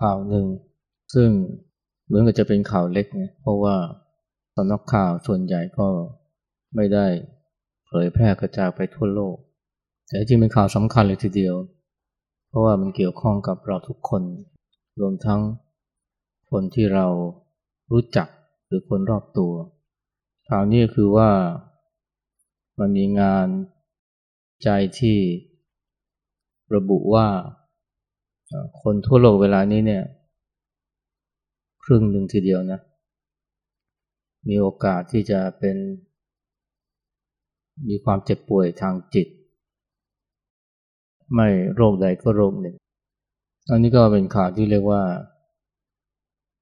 ข่าวหนึ่ง ซึ่งเหมือนกับจะเป็นข่าวเล็กนะเพราะว่าสำนักข่าวส่วนใหญ่ก็ไม่ได้เผยแพร่กระจายไปทั่วโลก แต่จริงเป็นข่าวสำคัญเลยทีเดียว เพราะว่ามันเกี่ยวข้องกับเราทุกคน รวมทั้งคนที่เรารู้จักหรือคนรอบตัว ข่าวนี้คือว่ามันมีงานใจที่ระบุว่า คนทั่วโลกเวลานี้เนี่ย ครึ่งหนึ่งทีเดียวนะ มีโอกาสที่จะเป็น มีความเจ็บป่วยทางจิต ไม่โรคใดก็โรคหนึ่งอันนี้ก็เป็นข่าวที่เรียกว่า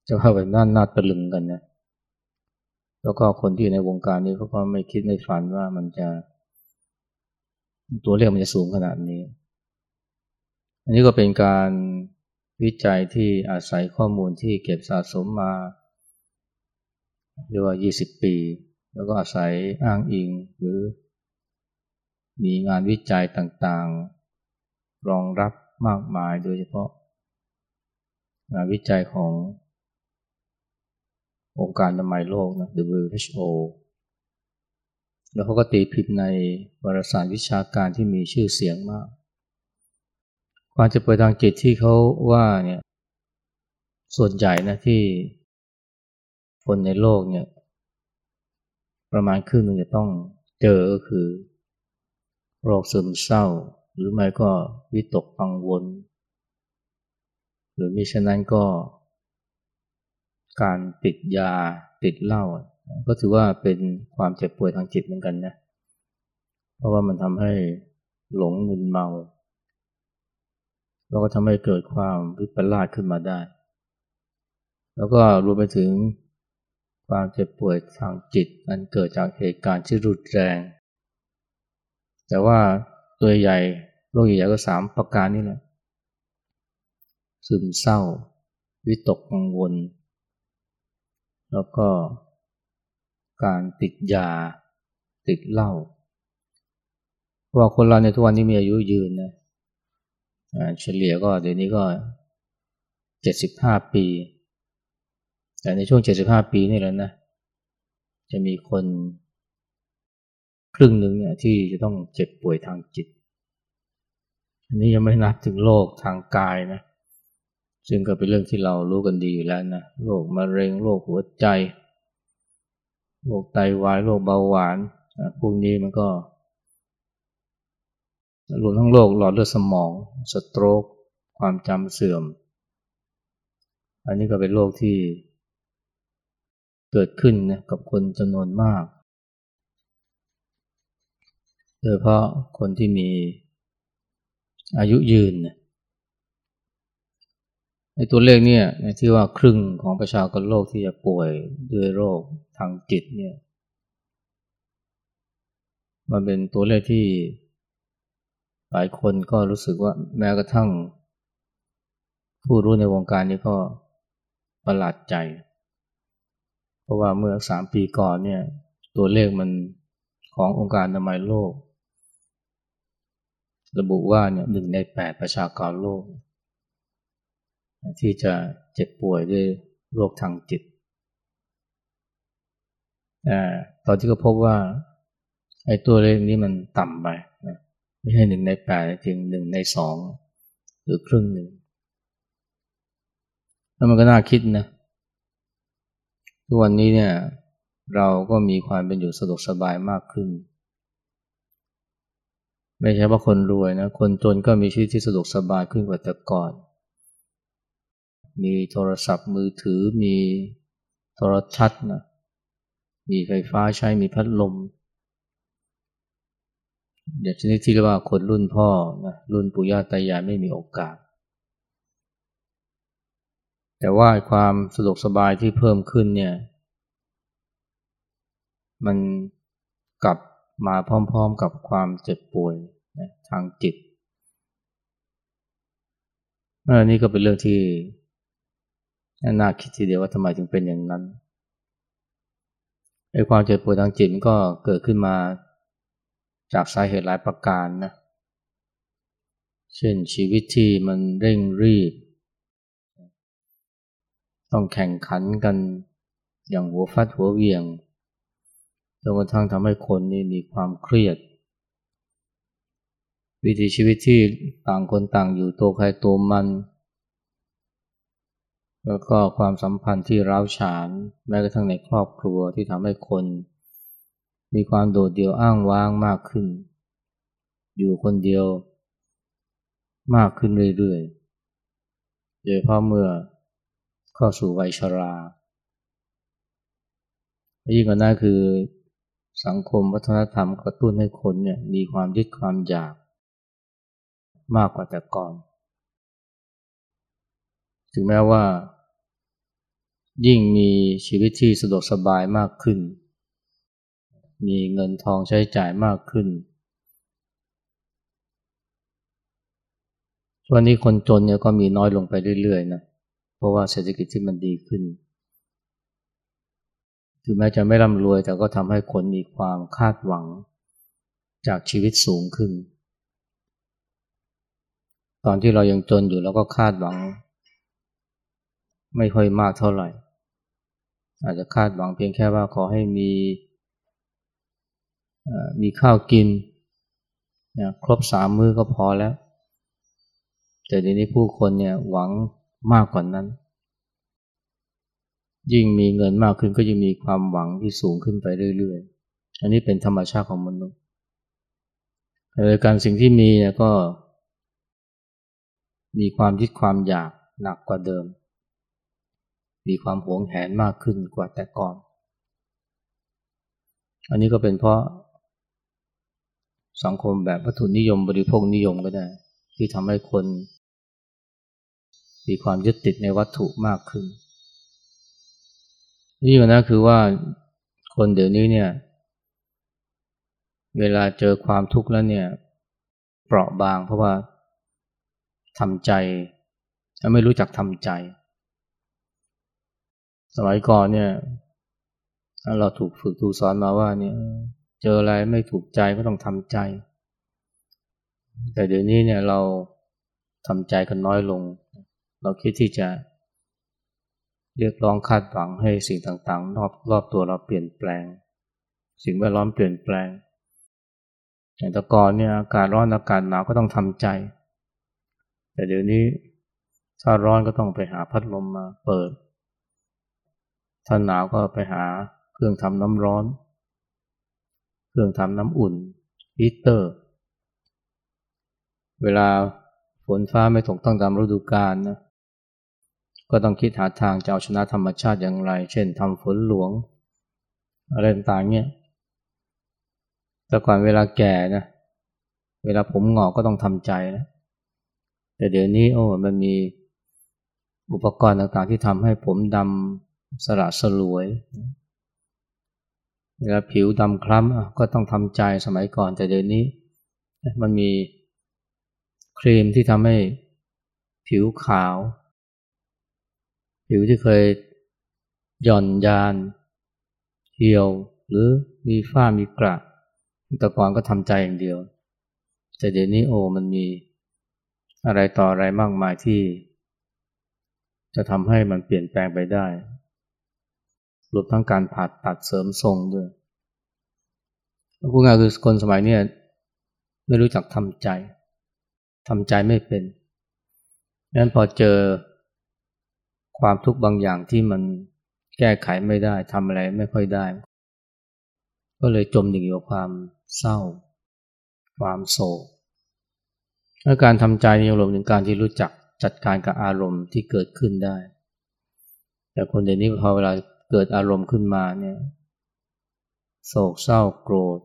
จะเข้าไปน่านาตะลึงกันนะแล้วก็คนที่ในวงการนี้เขาก็ไม่คิดไม่ฝันว่ามันจะ ตัวเลขมันจะสูงขนาดนี้ อันนี้ก็เป็นการวิจัยที่อาศัยข้อมูลที่เก็บสะสมมาเรียกว่า 20 ปี แล้วก็อาศัยอ้างอิงหรือ มีงานวิจัยต่างๆ รองรับมากมายโดยเฉพาะ งานวิจัยขององค์การอนามัยโลกนะ WHO แล้วเขาก็ตีพิมพ์ในวารสารวิชาการที่มีชื่อเสียงมาก ความเจ็บป่วยทางจิตที่เขาว่าเนี่ย ส่วนใหญ่นะที่คนในโลกเนี่ย ประมาณครึ่งหนึ่งจะต้องเจอก็คือ โรคซึมเศร้า หรือไม่ก็วิตกกังวล หรือมิฉะนั้นก็ การติดยาติดเหล้าก็ถือว่าเป็นความเจ็บป่วยทางจิตเหมือนกันนะ เพราะว่ามันทำให้หลงมึนเมา แล้วก็ทำให้เกิดความวิปลาสขึ้นมาได้ แล้วก็รวมไปถึงความเจ็บป่วยทางจิตอันเกิดจากเหตุการณ์ที่รุนแรง แต่ว่าตัวใหญ่โรคใหญ่ก็สามประการนี่แหละ ซึมเศร้า วิตกกังวล แล้วก็การติดยา ติดเหล้าว่าคนเราในทุกวันนี้มีอายุยืนนะ เฉลี่ยก็เดี๋ยวนี้ก็เจ็ดสิบห้าปี แต่ในช่วงเจ็ดสิบห้าปีนี่แหละนะ จะมีคน ครึ่งหนึ่งเนี่ยที่จะต้องเจ็บป่วยทางจิต อันนี้ยังไม่นับถึงโรคทางกายนะ ซึ่งก็เป็นเรื่องที่เรารู้กันดีอยู่แล้วนะ โรคมะเร็ง โรคหัวใจ โรคไตวาย โรคเบาหวาน พวกนี้มันก็ รวมทั้งโรคหลอดเลือดสมองสโตรก ความจำเสื่อม อันนี้ก็เป็นโรคที่เกิดขึ้นนะกับคนจำนวนมาก โดยเพราะคนที่มีอายุยืนในตัวเลขเนี่ยที่ว่าครึ่งของประชากรโลกที่จะป่วยด้วยโรคทางจิตเนี่ย มันเป็นตัวเลขที่ หลายคนก็รู้สึกว่าแม้กระทั่ง ผู้รู้ในวงการนี้ก็ประหลาดใจ เพราะว่าเมื่อสามปีก่อนเนี่ยตัวเลขมันขององค์การอนามัยโลก ระบุว่าเนี่ยหนึ่งในแปดประชากรโลก ที่จะเจ็บป่วยด้วยโรคทางจิตแต่ตอนที่เขาพบว่าไอ้ตัวเลขนี้มันต่ำไปนะ ไม่ใช่หนึ่งในแปดจริงหนึ่งในสองหรือครึ่งหนึ่งแล้วมันก็น่าคิดนะทุกวันนี้เนี่ยเราก็มีความเป็นอยู่สะดวกสบายมากขึ้น ไม่ใช่ว่าคนรวยนะคนจนก็มีชีวิตที่สะดวกสบายขึ้นกว่าแต่ก่อน มีโทรศัพท์มือถือมีโทรทัศน์นะมีไฟฟ้าใช้มีพัดลม อย่างชนิดที่เรียกว่าคนรุ่นพ่อนะรุ่นปู่ย่าตายายไม่มีโอกาส แต่ว่าความสะดวกสบายที่เพิ่มขึ้นเนี่ย มันกลับมาพร้อมๆกับความเจ็บป่วยนะทางจิตอันนี้ก็เป็นเรื่องที่น่าคิดทีเดียวว่าทำไมถึงเป็นอย่างนั้นไอ้ความเจ็บป่วยทางจิตมันก็เกิดขึ้นมา จากสาเหตุหลายประการนะ เช่นชีวิตที่มันเร่งรีบ ต้องแข่งขันกันอย่างหัวฟัดหัวเวียงจนกระทั่งทำให้คนนี่มีความเครียด วิถีชีวิตที่ต่างคนต่างอยู่ตัวใครตัวมัน แล้วก็ความสัมพันธ์ที่ร้าวฉาน แม้กระทั่งในครอบครัวที่ทำให้คน มีความโดดเดี่ยวอ้างว้างมากขึ้น อยู่คนเดียว มากขึ้นเรื่อยๆโดยเพราะเมื่อเข้าสู่วัยชรายิ่งกว่านั้นคือสังคมวัฒนธรรมกระตุ้นให้คนเนี่ยมีความยึดความอยาก มากกว่าแต่ก่อน ถึงแม้ว่า ยิ่งมีชีวิตที่สะดวกสบายมากขึ้น มีเงินทองใช้จ่ายมากขึ้น วันนี้คนจนเนี่ยก็มีน้อยลงไปเรื่อยๆนะ เพราะว่าเศรษฐกิจที่มันดีขึ้น ถึงแม้จะไม่ร่ำรวยแต่ก็ทำให้คนมีความคาดหวังจากชีวิตสูงขึ้น ตอนที่เรายังจนอยู่เราก็คาดหวัง ไม่ค่อยมากเท่าไหร่ อาจจะคาดหวังเพียงแค่ว่าขอให้มี มีข้าวกินครบสามมื้อก็พอแล้ว แต่ทีนี้ผู้คนเนี่ยหวังมากกว่านั้น ยิ่งมีเงินมากขึ้นก็ยิ่งมีความหวังที่สูงขึ้นไปเรื่อยๆ อันนี้เป็นธรรมชาติของมนุษย์โดยการสิ่งที่มีเนี่ยก็ มีความยึดความอยากหนักกว่าเดิม มีความหวงแหนมากขึ้นกว่าแต่ก่อน อันนี้ก็เป็นเพราะ สังคมแบบวัตถุนิยมบริโภคนิยมก็ได้ ที่ทำให้คนมีความยึดติดในวัตถุมากขึ้นนี่นะคือว่าคนเดี๋ยวนี้เนี่ย เวลาเจอความทุกข์แล้วเนี่ย เปราะบางเพราะว่าทำใจ ไม่รู้จักทำใจ สมัยก่อนเนี่ย เราถูกฝึกถูกสอนมาว่าเนี่ย เจออะไรไม่ถูกใจก็ต้องทำใจ แต่เดี๋ยวนี้เนี่ยเราทำใจกันน้อยลง เราคิดที่จะเรียกร้องคาดหวังให้สิ่งต่างๆ รอบรอบตัวเราเปลี่ยนแปลง สิ่งแวดล้อมเปลี่ยนแปลงอย่างตะกอนเนี่ยอากาศร้อนอากาศหนาวก็ต้องทำใจ แต่เดี๋ยวนี้ถ้าร้อนก็ต้องไปหาพัดลมมาเปิด ถ้าหนาวก็ไปหาเครื่องทำน้ำร้อน เครื่องทำน้ำอุ่นฮีเตอร์ เวลาฝนฟ้าไม่ตกต้องตามฤดูกาลนะก็ต้องคิดหาทางจะเอาชนะธรรมชาติอย่างไร เช่นทำฝนหลวง อะไรต่างๆเนี่ยแต่ก่อนเวลาแก่นะ เวลาผมหงอกก็ต้องทำใจนะ แต่เดี๋ยวนี้โอ้มันมีอุปกรณ์ต่างๆที่ทำให้ผมดำสระสลวย เวลาผิวดำคล้ำก็ต้องทำใจสมัยก่อนแต่เดี๋ยวนี้ มันมีครีมที่ทำให้ผิวขาว ผิวที่เคยหย่อนยาน เหี่ยว หรือมีฝ้ามีกระแต่ก่อนก็ทำใจอย่างเดียว แต่เดี๋ยวนี้โอ้มันมีอะไรต่ออะไรมากมายที่ จะทำให้มันเปลี่ยนแปลงไปได้ รวมทั้งการผ่าตัดเสริมทรงด้วยผู้งานคือคนสมัยนี้ไม่รู้จักทำใจทำใจไม่เป็นนั้นพอเจอความทุกข์บางอย่างที่มันแก้ไขไม่ได้ทำอะไรไม่ค่อยได้ ก็เลยจมดิ่งอยู่กับความเศร้า ความโศกและการทำใจนี่รวมถึงการที่รู้จักจัดการกับอารมณ์ที่เกิดขึ้นได้ แต่คนเดี๋ยวนี้พอเวลา เกิดอารมณ์ขึ้นมาเนี่ยโศกเศร้าโกรธ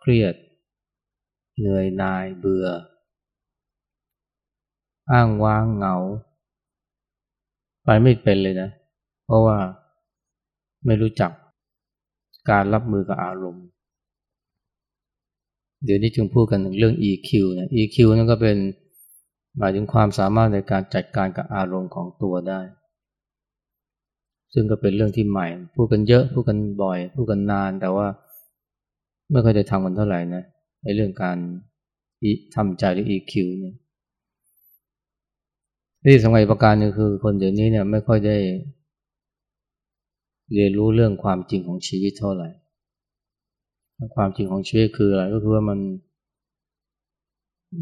เครียด เหนื่อยนายเบื่อ อ้างว้างเหงา ไปไม่เป็นเลยนะ เพราะว่าไม่รู้จักการรับมือกับอารมณ์ เดี๋ยวนี้จึงพูดกันถึงเรื่อง EQ นะ EQ นั่นก็เป็นหมายถึงความสามารถในการจัดการกับอารมณ์ของตัวได้ ซึ่งก็เป็นเรื่องที่ใหม่ พูดกันเยอะพูดกันบ่อย พูดกันนาน แต่ว่าไม่เคยได้ทำกันเท่าไหร่นะในเรื่องการทำใจหรือ EQ เนี่ยที่สำคัญประการนึงคือคนเดี๋ยวนี้เนี่ยไม่ค่อยได้ เรียนรู้เรื่องความจริงของชีวิตเท่าไหร่ ความจริงของชีวิตคืออะไรก็คือว่ามัน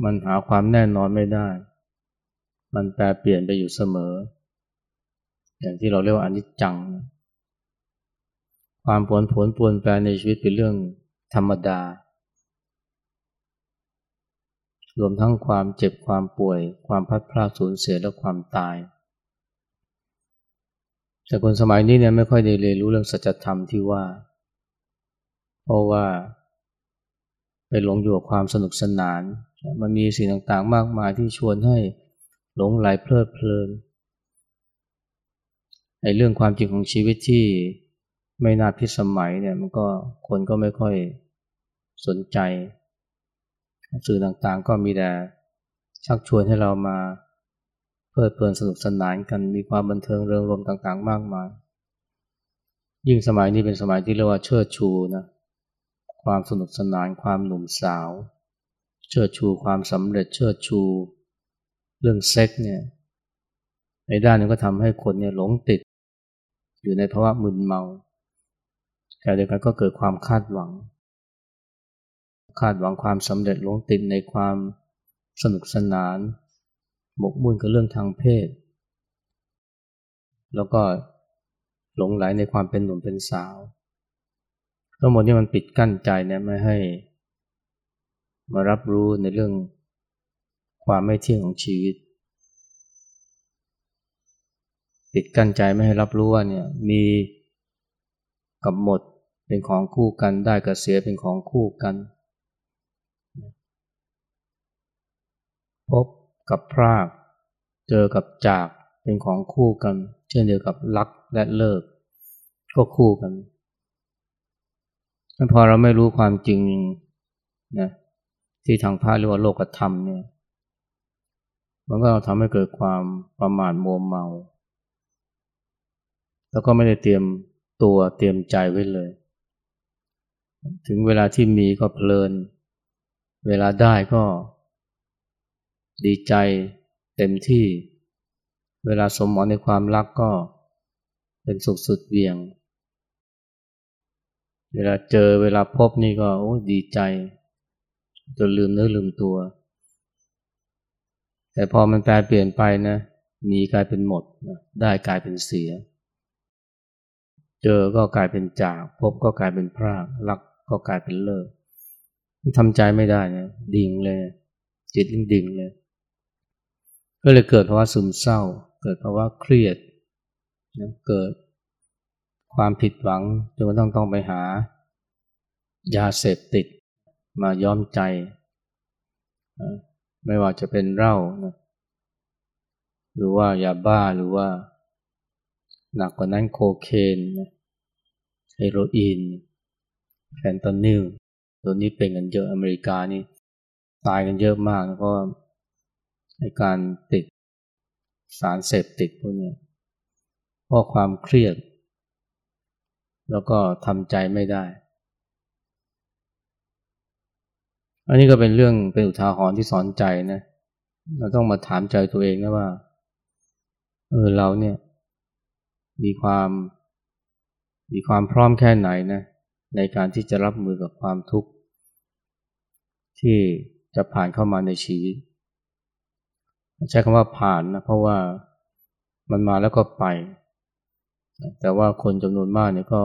มันหาความแน่นอนไม่ได้ มันแปรเปลี่ยนไปอยู่เสมอ อย่างที่เราเรียกว่าอนิจจัง ความผลผลปวนแปรในชีวิตเป็นเรื่องธรรมดา รวมทั้งความเจ็บความป่วย ความพัดพลาดสูญเสียและความตาย แต่คนสมัยนี้เนี่ยไม่ค่อยได้เรียนรู้เรื่องสัจธรรมที่ว่า เพราะว่าไปหลงอยู่กับความสนุกสนาน มันมีสิ่งต่างๆ มากมายที่ชวนให้หลงไหลเพลิดเพลิน ในเรื่องความจริงของชีวิตที่ไม่น่าพิสมัยเนี่ยมันก็คนก็ไม่ค่อยสนใจ สื่อต่างๆก็มีแต่ชักชวนให้เรามาเพลิดเพลินสนุกสนานกันมีความบันเทิงเริงรมต่างๆ มากมาย ยิ่งสมัยนี้เป็นสมัยที่เรียกว่าเชิดชูนะความสนุกสนานความหนุ่มสาว เชิดชูความสำเร็จเชิดชู เรื่องเซ็กเนี่ยในด้านนึงก็ทำให้คนเนี่ยหลงติด อยู่ในภาวะมึนเมา แต่เดียวกันก็เกิดความคาดหวัง คาดหวังความสำเร็จหลงติดในความสนุกสนาน หมกมุ่นกับเรื่องทางเพศ แล้วก็หลงไหลในความเป็นหนุ่มเป็นสาวทั้งหมดนี้มันปิดกั้นใจเนี่ยไม่ให้ มารับรู้ในเรื่องความไม่เที่ยงของชีวิต ปิดกั้นใจไม่ให้รับรู้ว่าเนี่ยมีกับหมดเป็นของคู่กันได้กับเสียเป็นของคู่กันพบกับพรากเจอกับจากเป็นของคู่กัน เช่นเดียวกับรักและเลิก ก็คู่กันพอเราไม่รู้ความจริงนะที่ทางพระเรียกว่าโลกธรรมเนี่ยมันก็ทำให้เกิดความประมาทโมเมา แล้วก็ไม่ได้เตรียมตัวเตรียมใจไว้เลย ถึงเวลาที่มีก็เพลิน เวลาได้ก็ ดีใจเต็มที่ เวลาสมหวังในความรักก็เป็นสุขสุดเวียง เวลาเจอเวลาพบนี่ก็โอ้ดีใจจนลืมเนื้อลืมตัว แต่พอมันแปลเปลี่ยนไปนะ มีกลายเป็นหมดนะได้กลายเป็นเสีย เจอก็กลายเป็นจาก พบก็กลายเป็นพรากรักก็กลายเป็นเลิกทำใจไม่ได้นะดิ่งเลย จิตดิ่งเลย ก็เลยเกิดภาวะซึมเศร้า เกิดภาวะเครียดนะเกิดความผิดหวังจนกระทั่งต้องไปหา ยาเสพติดมาย้อมใจ ไม่ว่าจะเป็นเหล้านะหรือว่ายาบ้าหรือว่า หนักกว่านั้นโคเคนเฮโรอีนแฟนตานิลตัวนี้เป็นกันเยอะอเมริกานี่ตายกันเยอะมากเพราะในการติดสารเสพติดพวกนี้เพราะความเครียด แล้วก็ทำใจไม่ได้ อันนี้ก็เป็นเรื่องเป็นอุทาหรณ์ที่สอนใจนะ เราต้องมาถามใจตัวเองนะว่า เออเราเนี่ย มีความมีความพร้อมแค่ไหนนะในการที่จะรับมือกับความทุกข์ ที่จะผ่านเข้ามาในชีวิต ใช้คำว่าผ่านนะเพราะว่ามันมาแล้วก็ไป แต่ว่าคนจำนวนมากเนี่ยก็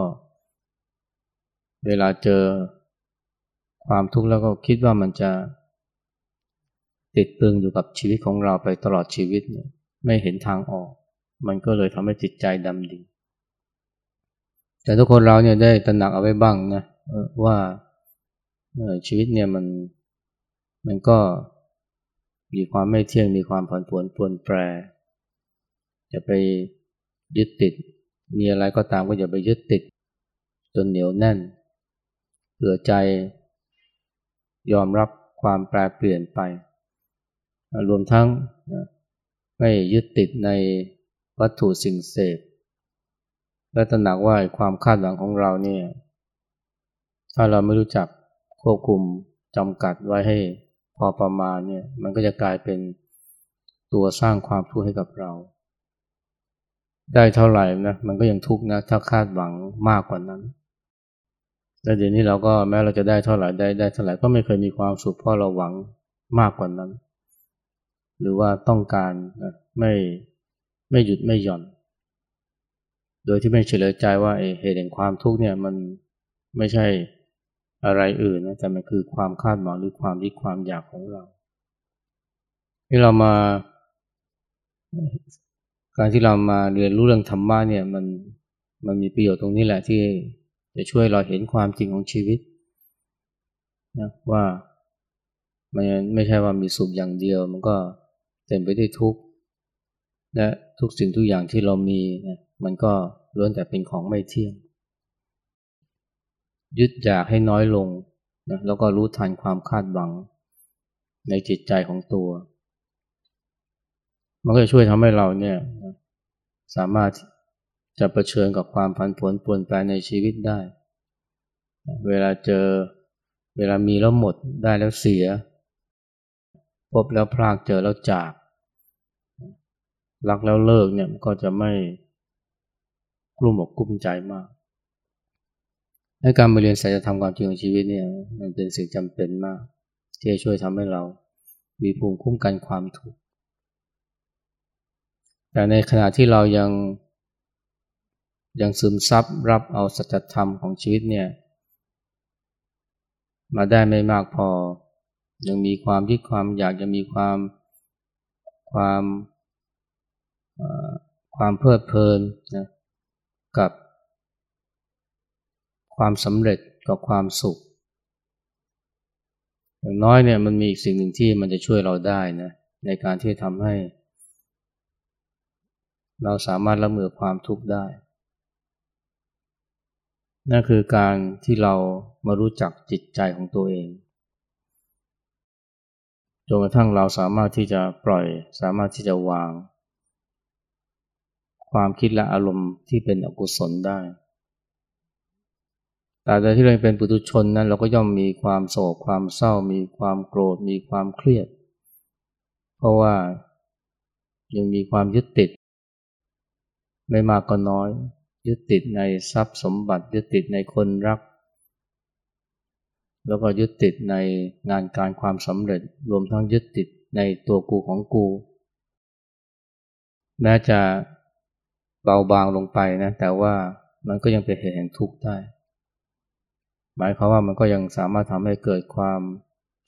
เวลาเจอความทุกข์แล้วก็คิดว่ามันจะติดตึงอยู่กับชีวิตของเราไปตลอดชีวิตเนี่ยไม่เห็นทางออก มันก็เลยทำให้จิตใจดำดิ่งแต่ทุกคนเราเนี่ยได้ตระหนักเอาไว้บ้างนะว่าชีวิตเนี่ยมันมันก็มีความไม่เที่ยงมีความผันผวนปวนแปรจะไปยึดติด มีอะไรก็ตามก็อย่าไปยึดติด จนเหนียวแน่นเผื่อใจยอมรับความแปรเปลี่ยนไป รวมทั้งไม่ยึดติดใน วัตถุสิ่งเสพและตระหนักว่าความคาดหวังของเราเนี่ย ถ้าเราไม่รู้จักควบคุมจำกัดไว้ให้พอประมาณเนี่ย มันก็จะกลายเป็นตัวสร้างความทุกข์ให้กับเรา ได้เท่าไหร่นะ มันก็ยังทุกข์นะ ถ้าคาดหวังมากกว่านั้น แล้วเดี๋ยวนี้เราก็แม้เราจะได้เท่าไหร่ได้ได้เท่าไหร่ก็ไม่เคยมีความสุขเพราะเราหวังมากกว่านั้น หรือว่าต้องการนะไม่ ไม่หยุดไม่หย่อน โดยที่ไม่เฉลยใจว่าเหตุแห่งความทุกข์เนี่ยมันไม่ใช่อะไรอื่นนะแต่มันคือความคาดหวังหรือความที่ความอยากของเรา ที่เรามา การที่เรามาเรียนรู้เรื่องธรรมะเนี่ยมันมันมีประโยชน์ตรงนี้แหละที่จะช่วยเราเห็นความจริงของชีวิตนะว่ามันไม่ใช่ว่ามีสุขอย่างเดียว มันก็เต็มไปด้วยทุกข์ และทุกสิ่งทุกอย่างที่เรามีนะมันก็ล้วนแต่เป็นของไม่เที่ยง ยึดอยากให้น้อยลงนะแล้วก็รู้ทันความคาดหวังในจิตใจของตัว มันก็จะช่วยทำให้เราเนี่ยสามารถจะะเผชิญกับความผันผวนปวนแปรในชีวิตได้ เวลาเจอเวลามีแล้วหมดได้แล้วเสีย พบแล้วพลากเจอแล้วจาก รักแล้วเลิกเนี่ยก็จะไม่กลุ้มอกกลุ้มใจมากให้การมาเรียนสายธรรมความจริงของชีวิตเนี่ยมันเป็นสิ่งจำเป็นมาก ที่จะช่วยทำให้เรามีภูมิคุ้มกันความทุกข์แต่ในขณะที่เรายังยังซึมซับรับเอาสัจธรรมของชีวิตเนี่ยมาได้ไม่มากพอ ยังมีความที่ความอยากยังมีความความ ความเพลิดเพลินนะกับ ความสำเร็จกับความสุข อย่างน้อยเนี่ยมันมีอีกสิ่งหนึ่งที่มันจะช่วยเราได้นะในการที่ทำให้ เราสามารถละเมือความทุกข์ได้ นั่นคือการที่เรามารู้จักจิตใจของตัวเองจนกระทั่งเราสามารถที่จะปล่อย สามารถที่จะวาง ความคิดและอารมณ์ที่เป็นอกุศลได้แต่โดยที่เราเป็นปุถุชนนั้น เราก็ย่อมมีความโศกความเศร้า มีความโกรธ มีความเครียด เพราะว่ายังมีความยึดติด ไม่มากก็น้อย ยึดติดในทรัพย์สมบัติ ยึดติดในคนรัก แล้วก็ยึดติดในงานการความสำเร็จ รวมทั้งยึดติดในตัวกูของกู แม้จะ เบาบางลงไปนะ แต่ว่ามันก็ยังเป็นเหตุแห่งทุกข์ได้ หมายความว่ามันก็ยังสามารถทำให้เกิดความ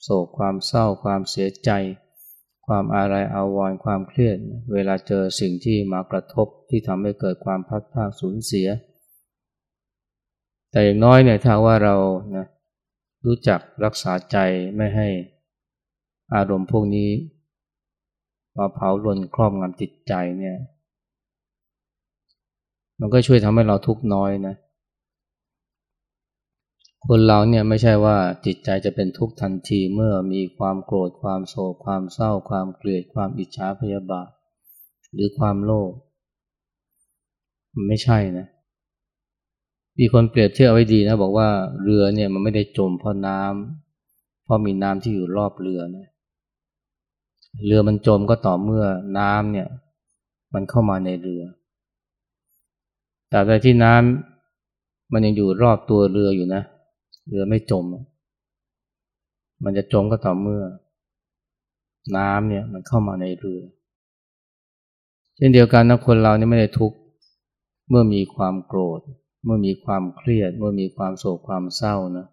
โศกความเศร้า ความเสียใจ ความอาลัยอาวรณ์ความเครียด เวลาเจอสิ่งที่มากระทบที่ทำให้เกิดความพัดพาสูญเสีย แต่อย่างน้อยเนี่ยถ้าว่าเรานะรู้จักรักษาใจไม่ให้อารมณ์พวกนี้มาเผาลนครอบงำจิตใจเนี่ย มันก็ช่วยทำให้เราทุกข์น้อยนะ คนเราเนี่ยไม่ใช่ว่าจิตใจจะเป็นทุกข์ทันทีเมื่อมีความโกรธความโศกความเศร้า ความเกลียดความอิจฉาพยาบาทหรือความโลภมันไม่ใช่นะ มีคนเปรียบเทียบเอาไว้ดีนะ บอกว่าเรือเนี่ยมันไม่ได้จมเพราะน้ำเพราะมีน้ำที่อยู่รอบเรือนะเรือมันจมก็ต่อเมื่อน้ำเนี่ย มันเข้ามาในเรือ แต่ใดที่น้ำมันยังอยู่รอบตัวเรืออยู่นะ เรือไม่จม มันจะจมก็ต่อเมื่อ น้ำเนี่ยมันเข้ามาในเรือ เช่นเดียวกันนะคนเราเนี่ไม่ได้ทุกข์เมื่อมีความโกรธ เมื่อมีความเครียด เมื่อมีความโศกความเศร้านะ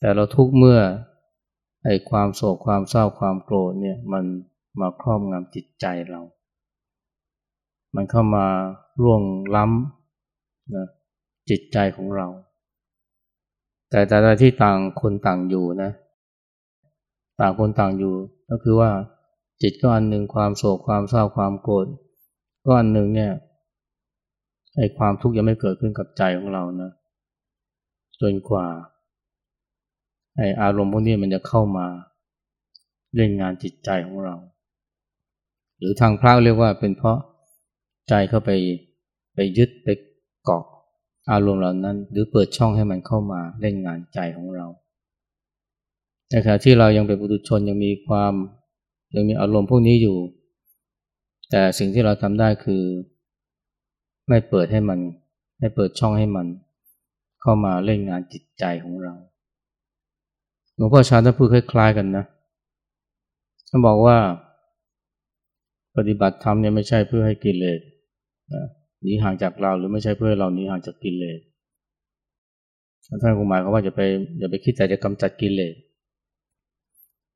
แต่เราทุกข์เมื่อไอ้ความโศกความเศร้าความโกรธเนี่ยมันมาครอบงำจิตใจเรา มันเข้ามาร่วงล้ำนะจิตใจของเรา แต่แต่ที่ต่างคนต่างอยู่นะ ต่างคนต่างอยู่ ก็คือว่าจิตก็อันหนึ่งความโศกความเศร้าความโกรธก็อันหนึ่งเนี่ยไอ้ความทุกข์ยังไม่เกิดขึ้นกับใจของเรานะจนกว่าไอ้อารมณ์พวกนี้มันจะเข้ามาเล่นงานจิตใจของเรา หรือทางพระเรียกว่าเป็นเพราะ ใจเข้าไปไปยึดไปเกาะอารมณ์เหล่านั้น หรือเปิดช่องให้มันเข้ามาเล่นงานใจของเราในขณะที่เรายังเป็นปุถุชนยังมีความยังมีอารมณ์พวกนี้อยู่ แต่สิ่งที่เราทำได้คือ ไม่เปิดให้มัน ไม่เปิดช่องให้มัน เข้ามาเล่นงานจิตใจของเราหลวงพ่อชาท่านพูดคล้ายๆกันนะท่านบอกว่า ปฏิบัติธรรมเนี่ยไม่ใช่เพื่อให้กิเลส หนีห่างจากเราหรือไม่ใช่เพื่อเราหนีห่างจากกิเลสท่านคงหมายความว่าจะไปอย่าไปคิดแต่จะกำจัดกิเลส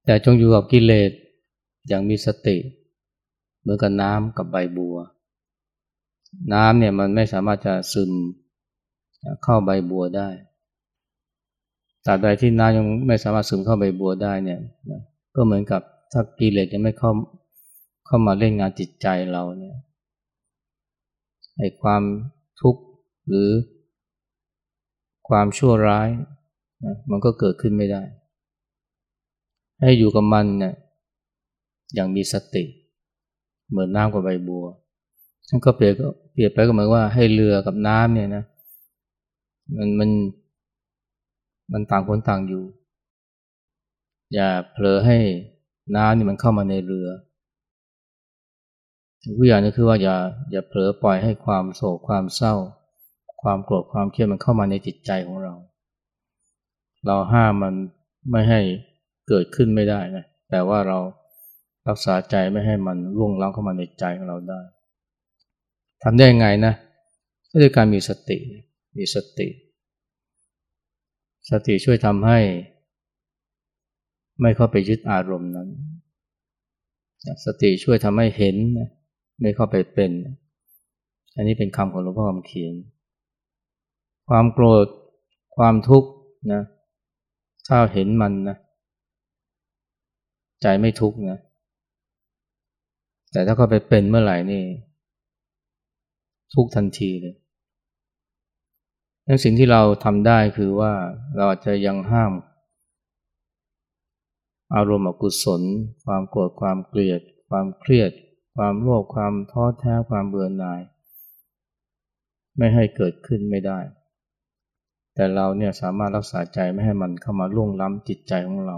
แต่จงอยู่กับกิเลสอย่างมีสติเหมือนกับน้ำกับใบบัว น้ำเนี่ยมันไม่สามารถจะซึมเข้าใบบัวได้ตราบใดที่น้ำยังไม่สามารถซึมเข้าใบบัวได้เนี่ยก็เหมือนกับถ้ากิเลสยังไม่เข้าเข้ามาเล่นงานจิตใจเราเนี่ย ไอ้ความทุกข์หรือความชั่วร้ายนะมันก็เกิดขึ้นไม่ได้ ให้อยู่กับมันเนี่ยอย่างมีสติ เหมือนน้ำกับใบบัวฉันก็เปรียบเปรียบไปก็เหมือนว่าให้เรือกับน้ำเนี่ยนะมันมันมันต่างคนต่างอยู่ อย่าเผลอให้น้ำนี่มันเข้ามาในเรือ วิญญาณนี่คือว่าอย่าอย่าเผลอปล่อยให้ความโศกความเศร้า ความโกรธความเครียดมันเข้ามาในจิตใจของเรา เราห้ามมันไม่ให้เกิดขึ้นไม่ได้นะแต่ว่าเรารักษาใจไม่ให้มันล่วงล้ำเข้ามาในใจของเราได้ทำได้ยังไงนะก็ด้วยการมีสติมีสติ สติช่วยทำให้ ไม่เข้าไปยึดอารมณ์นั้น สติช่วยทำให้เห็น ไม่เข้าไปเป็น อันนี้เป็นคำของหลวงพ่อคำเขียน ความโกรธ ความทุกข์นะ ถ้าเห็นมันนะ ใจไม่ทุกข์นะ แต่ถ้าเข้าไปเป็นเมื่อไหร่นี่ ทุกทันทีเลยนั่นสิ่งที่เราทำได้คือว่าเราจะยังห้าม อารมณ์อกุศล ความโกรธ ความเกลียด ความเครียด ความโลภความท้อแท้ความเบื่อหน่าย ไม่ให้เกิดขึ้นไม่ได้ แต่เราเนี่ยสามารถรักษาใจไม่ให้มันเข้ามาล่วงล้ำจิตใจของเรา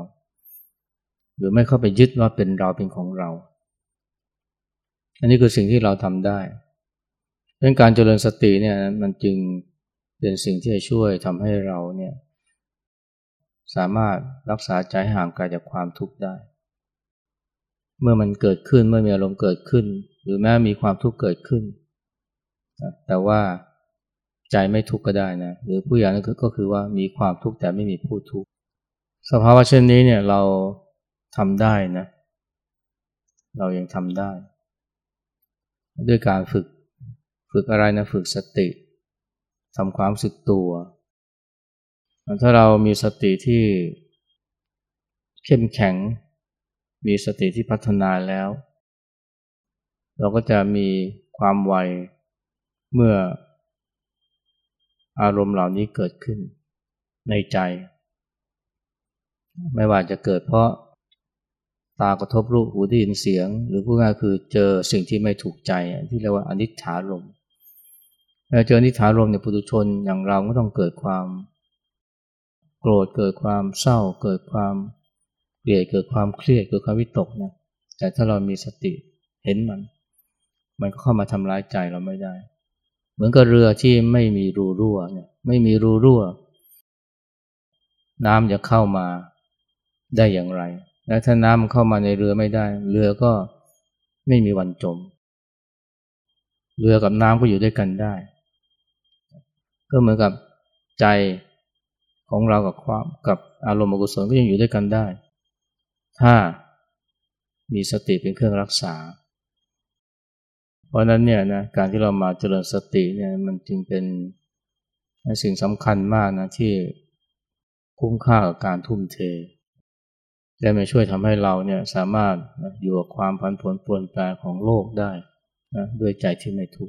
หรือไม่เข้าไปยึดว่าเป็นเราเป็นของเรา อันนี้คือสิ่งที่เราทำได้เรื่องการเจริญสติเนี่ยมันจึงเป็นสิ่งที่จะช่วยทำให้เราเนี่ยสามารถรักษาใจห่างไกลจากความทุกข์ได้ เมื่อมันเกิดขึ้นเมื่อมีอารมณ์เกิดขึ้น หรือแม้มีความทุกข์เกิดขึ้น แต่ว่าใจไม่ทุกข์ก็ได้นะหรือผู้อย่างนั้นก็คือว่ามีความทุกข์แต่ไม่มีผู้ทุกข์สภาวะเช่นนี้เนี่ยเราทำได้นะ เรายังทำได้ ด้วยการฝึกฝึกอะไรนะฝึกสติทำความสึกตัว ถ้าเรามีสติที่เข้มแข็ง มีสติที่พัฒนาแล้ว เราก็จะมีความไวเมื่ออารมณ์เหล่านี้เกิดขึ้นในใจ ไม่ว่าจะเกิดเพราะตากระทบรูปหูได้ยินเสียง หรือพูดง่ายคือเจอสิ่งที่ไม่ถูกใจที่เรียกว่าอนิจฐารมเจออนิจฐารมเนี่ยปุถุชนอย่างเราก็ต้องเกิดความ โกรธเกิดความเศร้าเกิดความ เกลียดเกิดความเครียดเกิดความวิตกนะแต่ถ้าเรามีสติเห็นมัน มันก็เข้ามาทำร้ายใจเราไม่ได้ เหมือนกับเรือที่ไม่มีรูรั่วเนี่ยไม่มีรูรั่ว น้ำจะเข้ามาได้อย่างไร และถ้าน้ำเข้ามาในเรือไม่ได้ เรือก็ไม่มีวันจม เรือกับน้ำก็อยู่ด้วยกันได้ ก็เหมือนกับใจของเรากับความกับอารมณ์อกุศลก็ยังอยู่ด้วยกันได้ ถ้ามีสติเป็นเครื่องรักษา เพราะนั้นเนี่ยนะการที่เรามาเจริญสติเนี่ยมันจึงเป็นสิ่งสำคัญมากนะที่คุ้มค่ากับการทุ่มเท และมาช่วยทำให้เราเนี่ยสามารถอยู่กับความพันผวนปวนแปรของโลกได้นะด้วยใจที่ไม่ทุกข์